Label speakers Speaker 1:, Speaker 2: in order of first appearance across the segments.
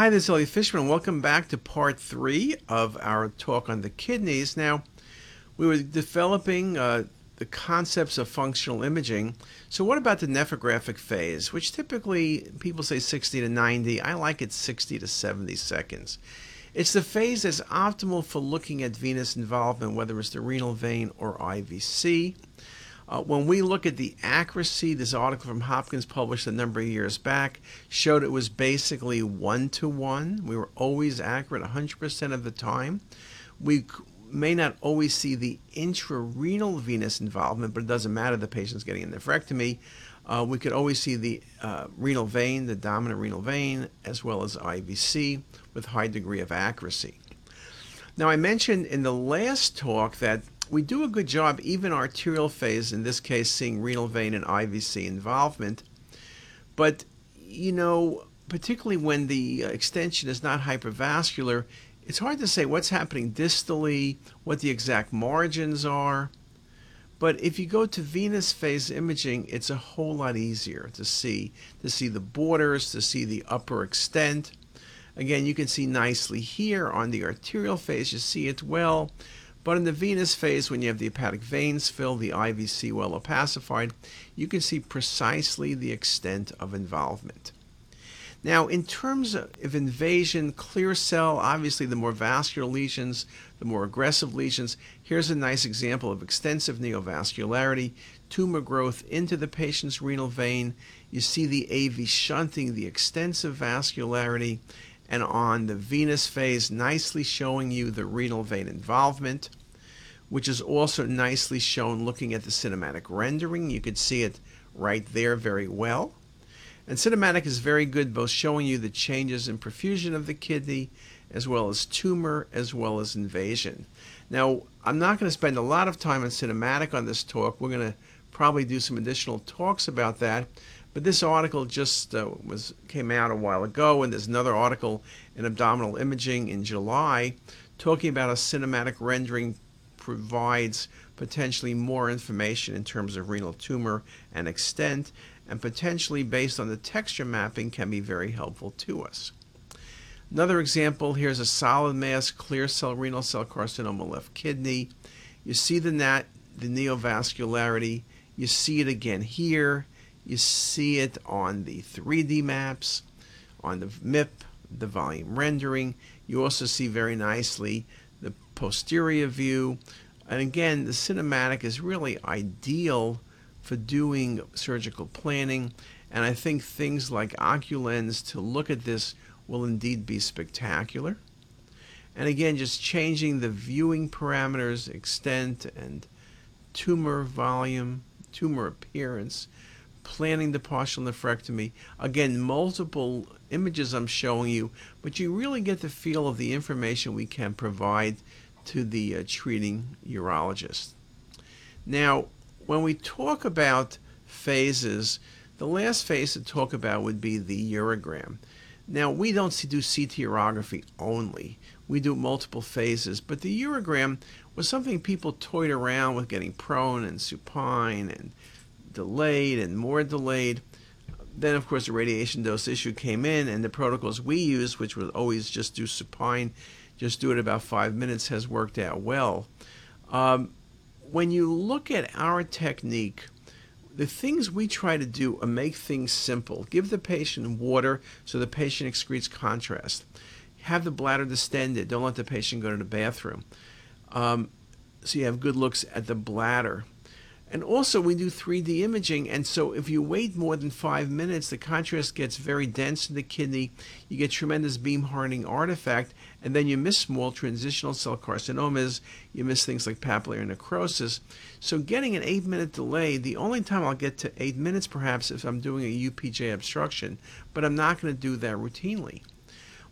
Speaker 1: Hi, this is Elliot Fishman. Welcome back to part three of our talk on the kidneys. Now, we were developing uh, the concepts of functional imaging. So, what about the nephrographic phase, which typically people say 60 to 90? I like it 60 to 70 seconds. It's the phase that's optimal for looking at venous involvement, whether it's the renal vein or IVC. Uh, when we look at the accuracy, this article from Hopkins published a number of years back showed it was basically one to one. We were always accurate 100% of the time. We may not always see the intrarenal venous involvement, but it doesn't matter. The patient's getting a nephrectomy. Uh, we could always see the uh, renal vein, the dominant renal vein, as well as IVC with high degree of accuracy. Now, I mentioned in the last talk that we do a good job, even arterial phase, in this case, seeing renal vein and IVC involvement. But, you know, particularly when the extension is not hypervascular, it's hard to say what's happening distally, what the exact margins are. But if you go to venous phase imaging, it's a whole lot easier to see, to see the borders, to see the upper extent. Again, you can see nicely here on the arterial phase, you see it well. But in the venous phase, when you have the hepatic veins filled, the IVC well opacified, you can see precisely the extent of involvement. Now, in terms of invasion, clear cell, obviously the more vascular lesions, the more aggressive lesions. Here's a nice example of extensive neovascularity, tumor growth into the patient's renal vein. You see the AV shunting, the extensive vascularity, and on the venous phase, nicely showing you the renal vein involvement, which is also nicely shown looking at the cinematic rendering. You could see it right there very well. And cinematic is very good, both showing you the changes in perfusion of the kidney, as well as tumor, as well as invasion. Now, I'm not going to spend a lot of time on cinematic on this talk. We're going to probably do some additional talks about that. But this article just uh, was came out a while ago, and there's another article in Abdominal Imaging in July talking about a cinematic rendering provides potentially more information in terms of renal tumor and extent, and potentially based on the texture mapping can be very helpful to us. Another example here's a solid mass clear cell renal cell carcinoma left kidney. You see the nat, the neovascularity. You see it again here. You see it on the 3D maps, on the MIP, the volume rendering. You also see very nicely the posterior view. And again, the cinematic is really ideal for doing surgical planning. And I think things like Oculus to look at this will indeed be spectacular. And again, just changing the viewing parameters, extent, and tumor volume, tumor appearance planning the partial nephrectomy. Again, multiple images I'm showing you, but you really get the feel of the information we can provide to the uh, treating urologist. Now, when we talk about phases, the last phase to talk about would be the urogram. Now, we don't do CT urography only. We do multiple phases, but the urogram was something people toyed around with getting prone and supine and delayed and more delayed. Then, of course, the radiation dose issue came in, and the protocols we use, which was always just do supine, just do it about five minutes, has worked out well. Um, when you look at our technique, the things we try to do are make things simple. Give the patient water so the patient excretes contrast. Have the bladder distended. Don't let the patient go to the bathroom. Um, so you have good looks at the bladder. And also, we do 3D imaging, and so if you wait more than five minutes, the contrast gets very dense in the kidney. You get tremendous beam hardening artifact, and then you miss small transitional cell carcinomas. You miss things like papillary necrosis. So, getting an eight minute delay, the only time I'll get to eight minutes perhaps if I'm doing a UPJ obstruction, but I'm not going to do that routinely.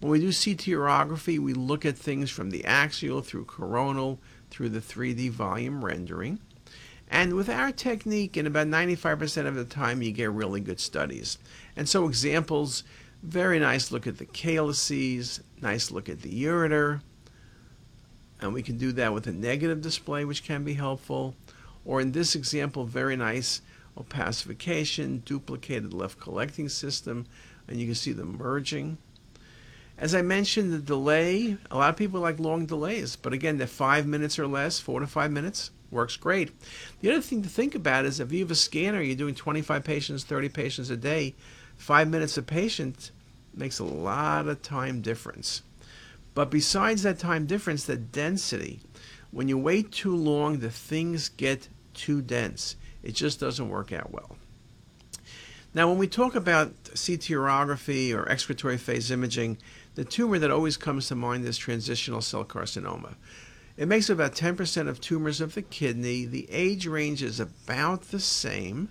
Speaker 1: When we do CT urography, we look at things from the axial through coronal through the 3D volume rendering. And with our technique, in about 95% of the time, you get really good studies. And so, examples very nice look at the calyces, nice look at the ureter. And we can do that with a negative display, which can be helpful. Or in this example, very nice opacification, duplicated left collecting system, and you can see them merging. As I mentioned, the delay, a lot of people like long delays, but again, the five minutes or less, four to five minutes, works great. The other thing to think about is if you have a scanner, you're doing 25 patients, 30 patients a day, five minutes a patient makes a lot of time difference. But besides that time difference, the density, when you wait too long, the things get too dense. It just doesn't work out well. Now, when we talk about CT urography or excretory phase imaging, the tumor that always comes to mind is transitional cell carcinoma. It makes up about 10% of tumors of the kidney. The age range is about the same.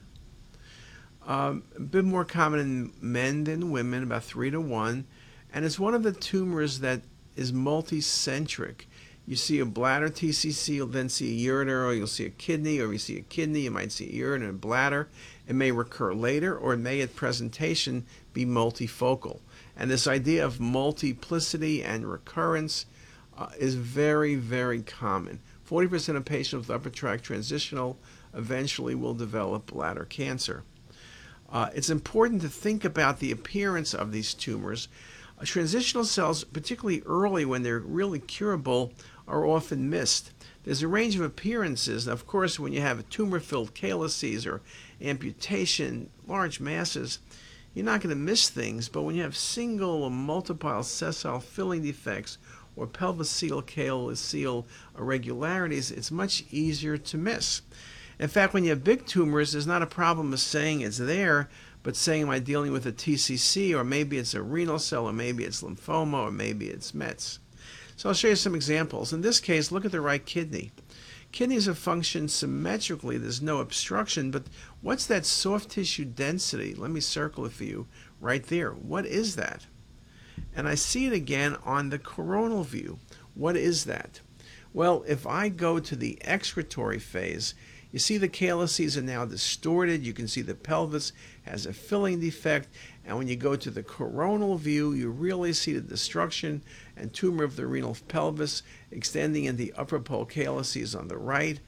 Speaker 1: Um, a bit more common in men than women, about 3 to 1. And it's one of the tumors that is multicentric. You see a bladder TCC, you'll then see a ureter, or you'll see a kidney, or you see a kidney, you might see a urine and a bladder. It may recur later, or it may at presentation be multifocal. And this idea of multiplicity and recurrence uh, is very, very common. 40% of patients with upper tract transitional eventually will develop bladder cancer. Uh, it's important to think about the appearance of these tumors. Uh, transitional cells, particularly early when they're really curable, are often missed. There's a range of appearances. Of course, when you have tumor filled calyces or amputation, large masses, you're not going to miss things. But when you have single or multiple sessile filling defects or pelviceal seal irregularities, it's much easier to miss. In fact, when you have big tumors, there's not a problem of saying it's there, but saying, Am I dealing with a TCC, or maybe it's a renal cell, or maybe it's lymphoma, or maybe it's METS. So I'll show you some examples. In this case, look at the right kidney. Kidneys have functioned symmetrically, there's no obstruction, but what's that soft tissue density? Let me circle it for you right there. What is that? And I see it again on the coronal view. What is that? Well, if I go to the excretory phase, you see the calyces are now distorted. You can see the pelvis has a filling defect. And when you go to the coronal view, you really see the destruction and tumor of the renal pelvis extending in the upper pole calyces on the right.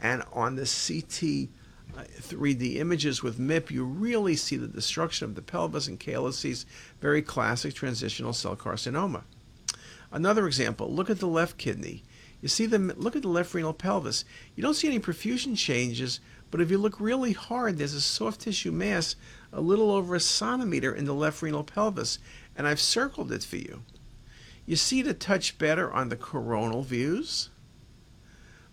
Speaker 1: And on the CT 3D uh, images with MIP, you really see the destruction of the pelvis and calyces, very classic transitional cell carcinoma. Another example, look at the left kidney. You see the look at the left renal pelvis. You don't see any perfusion changes, but if you look really hard, there's a soft tissue mass a little over a centimeter in the left renal pelvis, and I've circled it for you. You see a touch better on the coronal views,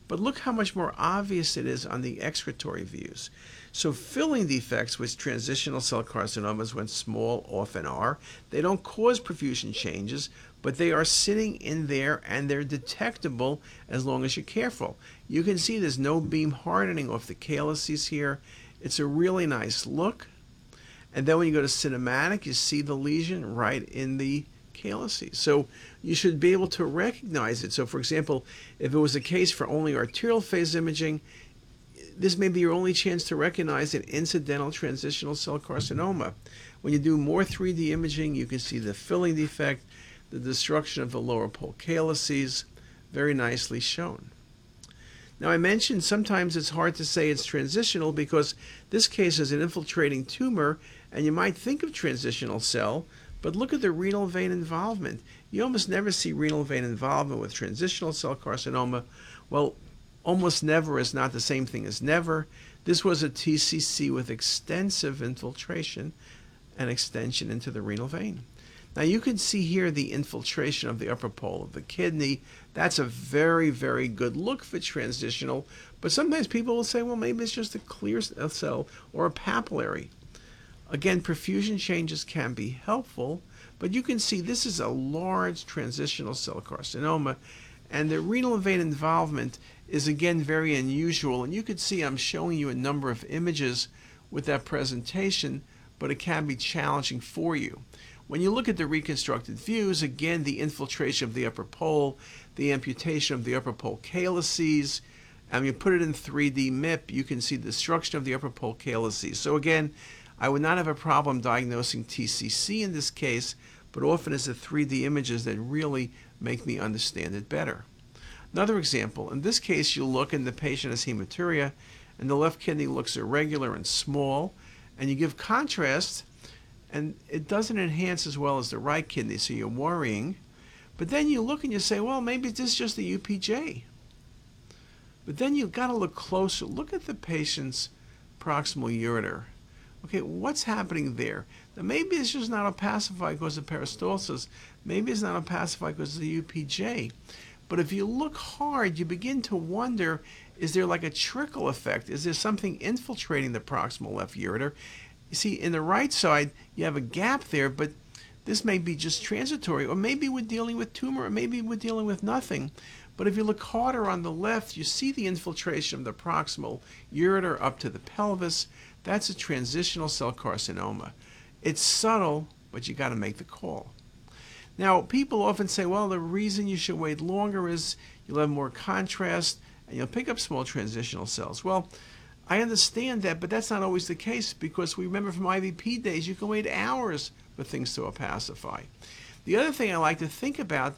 Speaker 1: but look how much more obvious it is on the excretory views. So filling defects with transitional cell carcinomas, when small, often are. They don't cause perfusion changes, but they are sitting in there and they're detectable as long as you're careful. You can see there's no beam hardening off the calyces here. It's a really nice look. And then when you go to cinematic, you see the lesion right in the calyces. So you should be able to recognize it. So, for example, if it was a case for only arterial phase imaging, this may be your only chance to recognize an incidental transitional cell carcinoma. When you do more 3D imaging, you can see the filling defect, the destruction of the lower pole calyces, very nicely shown. Now, I mentioned sometimes it's hard to say it's transitional because this case is an infiltrating tumor, and you might think of transitional cell, but look at the renal vein involvement. You almost never see renal vein involvement with transitional cell carcinoma. Well, almost never is not the same thing as never. This was a TCC with extensive infiltration and extension into the renal vein. Now you can see here the infiltration of the upper pole of the kidney. That's a very, very good look for transitional, but sometimes people will say, well, maybe it's just a clear cell or a papillary. Again, perfusion changes can be helpful, but you can see this is a large transitional cell carcinoma, and the renal vein involvement is again very unusual. And you can see I'm showing you a number of images with that presentation, but it can be challenging for you. When you look at the reconstructed views, again, the infiltration of the upper pole, the amputation of the upper pole calyces, and you put it in 3D MIP, you can see the destruction of the upper pole calyces. So again, I would not have a problem diagnosing TCC in this case, but often it's the 3D images that really make me understand it better. Another example, in this case, you look and the patient has hematuria, and the left kidney looks irregular and small, and you give contrast and it doesn't enhance as well as the right kidney, so you're worrying. But then you look and you say, well, maybe this is just the UPJ. But then you've got to look closer. Look at the patient's proximal ureter. Okay, what's happening there? Now, maybe it's just not opacified because of peristalsis. Maybe it's not opacified because of the UPJ. But if you look hard, you begin to wonder is there like a trickle effect? Is there something infiltrating the proximal left ureter? You see, in the right side, you have a gap there, but this may be just transitory, or maybe we're dealing with tumor, or maybe we're dealing with nothing. But if you look harder on the left, you see the infiltration of the proximal ureter up to the pelvis. That's a transitional cell carcinoma. It's subtle, but you got to make the call. Now, people often say, well, the reason you should wait longer is you'll have more contrast and you'll pick up small transitional cells. Well, I understand that, but that's not always the case because we remember from IVP days, you can wait hours for things to opacify. The other thing I like to think about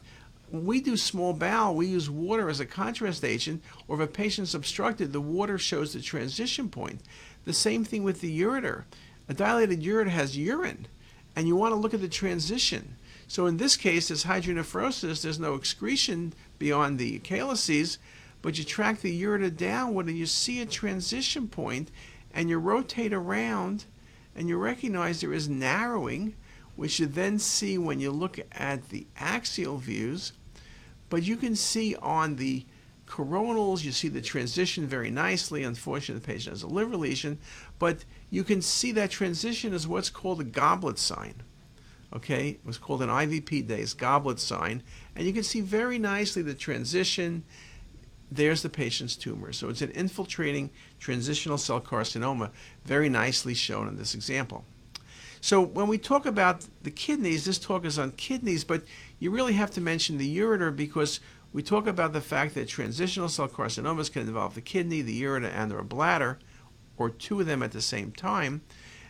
Speaker 1: when we do small bowel, we use water as a contrast agent, or if a patient's obstructed, the water shows the transition point. The same thing with the ureter. A dilated ureter has urine, and you want to look at the transition. So in this case, there's hydronephrosis, there's no excretion beyond the calyces, but you track the ureter downward and you see a transition point, and you rotate around, and you recognize there is narrowing, which you then see when you look at the axial views. But you can see on the coronals, you see the transition very nicely. Unfortunately, the patient has a liver lesion, but you can see that transition is what's called a goblet sign. Okay, it was called an IVP days goblet sign, and you can see very nicely the transition. There's the patient's tumor. So it's an infiltrating transitional cell carcinoma, very nicely shown in this example. So when we talk about the kidneys, this talk is on kidneys, but you really have to mention the ureter because we talk about the fact that transitional cell carcinomas can involve the kidney, the ureter, and or bladder, or two of them at the same time.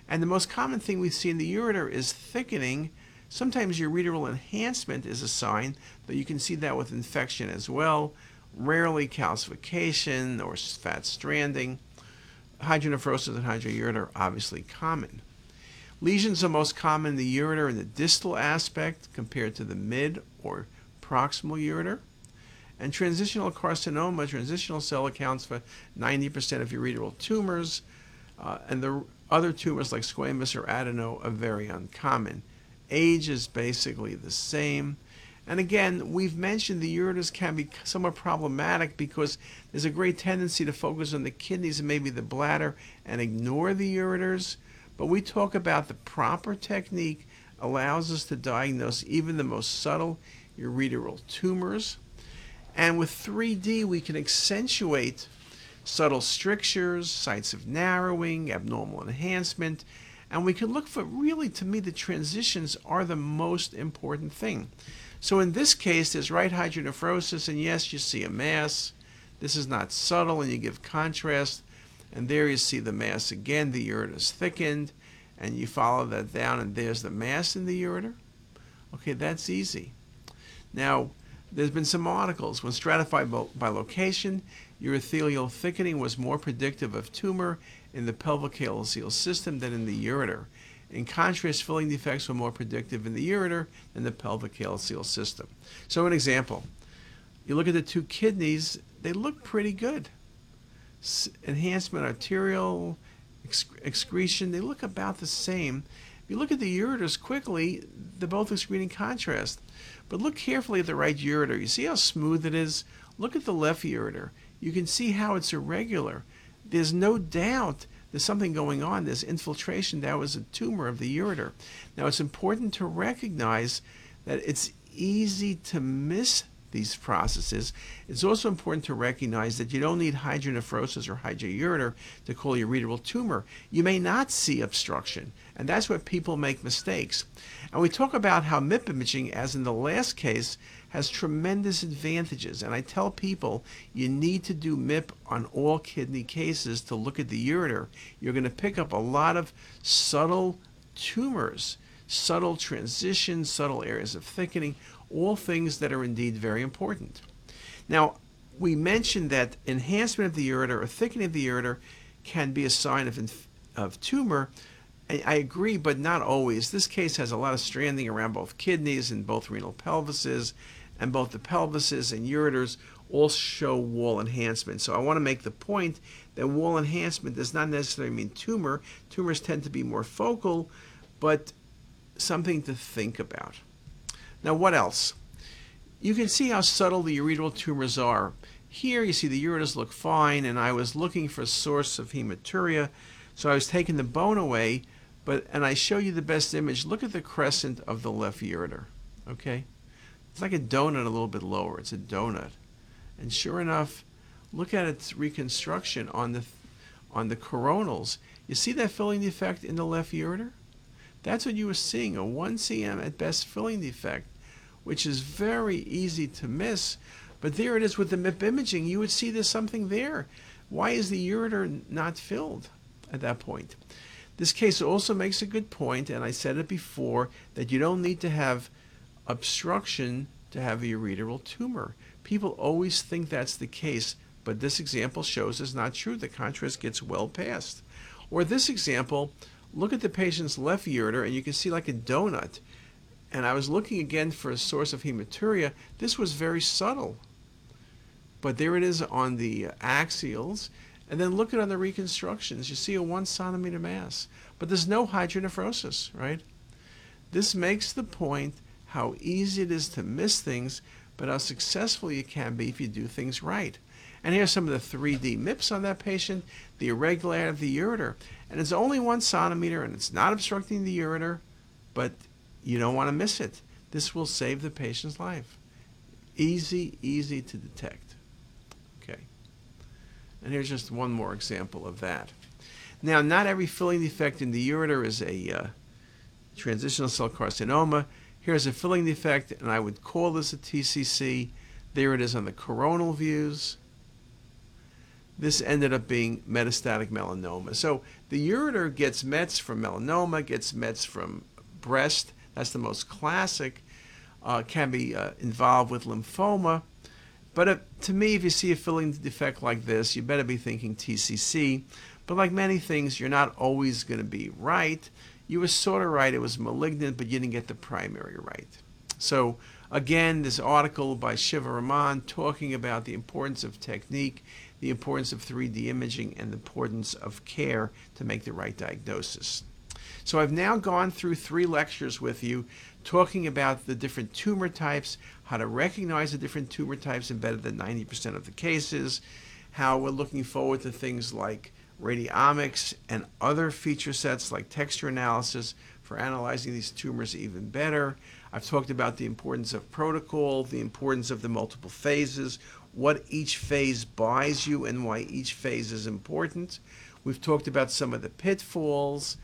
Speaker 1: And the most common thing we see in the ureter is thickening. Sometimes ureteral enhancement is a sign, but you can see that with infection as well. Rarely calcification or fat stranding. Hydronephrosis and hydroureter are obviously common. Lesions are most common in the ureter in the distal aspect compared to the mid or proximal ureter. And transitional carcinoma, transitional cell accounts for 90% of ureteral tumors, uh, and the other tumors like squamous or adeno are very uncommon. Age is basically the same. And again, we've mentioned the ureters can be somewhat problematic because there's a great tendency to focus on the kidneys and maybe the bladder and ignore the ureters. But we talk about the proper technique allows us to diagnose even the most subtle ureteral tumors. And with 3D, we can accentuate subtle strictures, sites of narrowing, abnormal enhancement, and we can look for really, to me, the transitions are the most important thing. So in this case, there's right hydronephrosis, and yes, you see a mass. This is not subtle, and you give contrast. And there you see the mass again. The ureter is thickened. And you follow that down, and there's the mass in the ureter. Okay, that's easy. Now, there's been some articles. When stratified by location, urothelial thickening was more predictive of tumor in the pelvic calyceal system than in the ureter. In contrast, filling defects were more predictive in the ureter than the pelvic calyceal system. So, an example you look at the two kidneys, they look pretty good enhancement arterial excretion, they look about the same. If you look at the ureters quickly, they're both excreting contrast. But look carefully at the right ureter. You see how smooth it is? Look at the left ureter. You can see how it's irregular. There's no doubt there's something going on. There's infiltration. That was a tumor of the ureter. Now, it's important to recognize that it's easy to miss these processes. It's also important to recognize that you don't need hydronephrosis or hydroureter to call a ureteral tumor. You may not see obstruction, and that's where people make mistakes. And we talk about how MIP imaging, as in the last case, has tremendous advantages. And I tell people you need to do MIP on all kidney cases to look at the ureter. You're going to pick up a lot of subtle tumors, subtle transitions, subtle areas of thickening, all things that are indeed very important. Now, we mentioned that enhancement of the ureter or thickening of the ureter can be a sign of, of tumor. I I agree, but not always. This case has a lot of stranding around both kidneys and both renal pelvises, and both the pelvises and ureters all show wall enhancement. So I want to make the point that wall enhancement does not necessarily mean tumor. Tumors tend to be more focal, but something to think about. Now, what else? You can see how subtle the ureteral tumors are. Here you see the ureters look fine, and I was looking for a source of hematuria, so I was taking the bone away, but and I show you the best image. Look at the crescent of the left ureter. Okay? It's like a donut a little bit lower. It's a donut. And sure enough, look at its reconstruction on the on the coronals. You see that filling defect in the left ureter? That's what you were seeing, a 1 cm at best filling defect, which is very easy to miss. But there it is with the MIP imaging. You would see there's something there. Why is the ureter not filled at that point? This case also makes a good point, and I said it before, that you don't need to have obstruction to have a ureteral tumor. People always think that's the case, but this example shows it's not true. The contrast gets well past. Or this example, look at the patient's left ureter, and you can see like a donut. And I was looking again for a source of hematuria. This was very subtle. But there it is on the axials. And then look at on the reconstructions. You see a one centimeter mass. But there's no hydronephrosis, right? This makes the point how easy it is to miss things, but how successful you can be if you do things right. And here's some of the 3D MIPS on that patient, the irregularity of the ureter. And it's only one centimeter and it's not obstructing the ureter, but you don't want to miss it. This will save the patient's life. Easy, easy to detect. Okay. And here's just one more example of that. Now, not every filling defect in the ureter is a uh, transitional cell carcinoma. Here's a filling defect, and I would call this a TCC. There it is on the coronal views. This ended up being metastatic melanoma. So the ureter gets mets from melanoma, gets mets from breast. That's the most classic. Uh, can be uh, involved with lymphoma. But uh, to me, if you see a filling defect like this, you better be thinking TCC. But like many things, you're not always going to be right. You were sort of right, it was malignant, but you didn't get the primary right. So, again, this article by Siva Raman talking about the importance of technique, the importance of 3D imaging, and the importance of care to make the right diagnosis. So, I've now gone through three lectures with you talking about the different tumor types, how to recognize the different tumor types in better than 90% of the cases, how we're looking forward to things like radiomics and other feature sets like texture analysis for analyzing these tumors even better. I've talked about the importance of protocol, the importance of the multiple phases, what each phase buys you, and why each phase is important. We've talked about some of the pitfalls.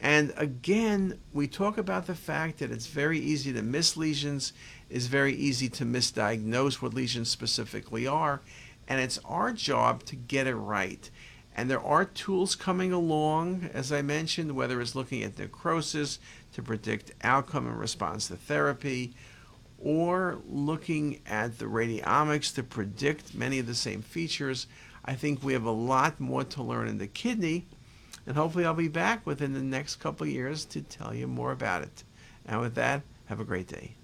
Speaker 1: And again, we talk about the fact that it's very easy to miss lesions, it's very easy to misdiagnose what lesions specifically are, and it's our job to get it right. And there are tools coming along, as I mentioned, whether it's looking at necrosis to predict outcome and response to therapy, or looking at the radiomics to predict many of the same features. I think we have a lot more to learn in the kidney, and hopefully I'll be back within the next couple years to tell you more about it. And with that, have a great day.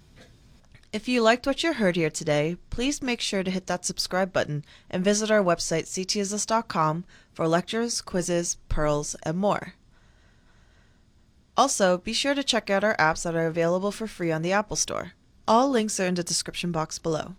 Speaker 2: If you liked what you heard here today, please make sure to hit that subscribe button and visit our website ctisus.com for lectures, quizzes, pearls, and more. Also, be sure to check out our apps that are available for free on the Apple Store. All links are in the description box below.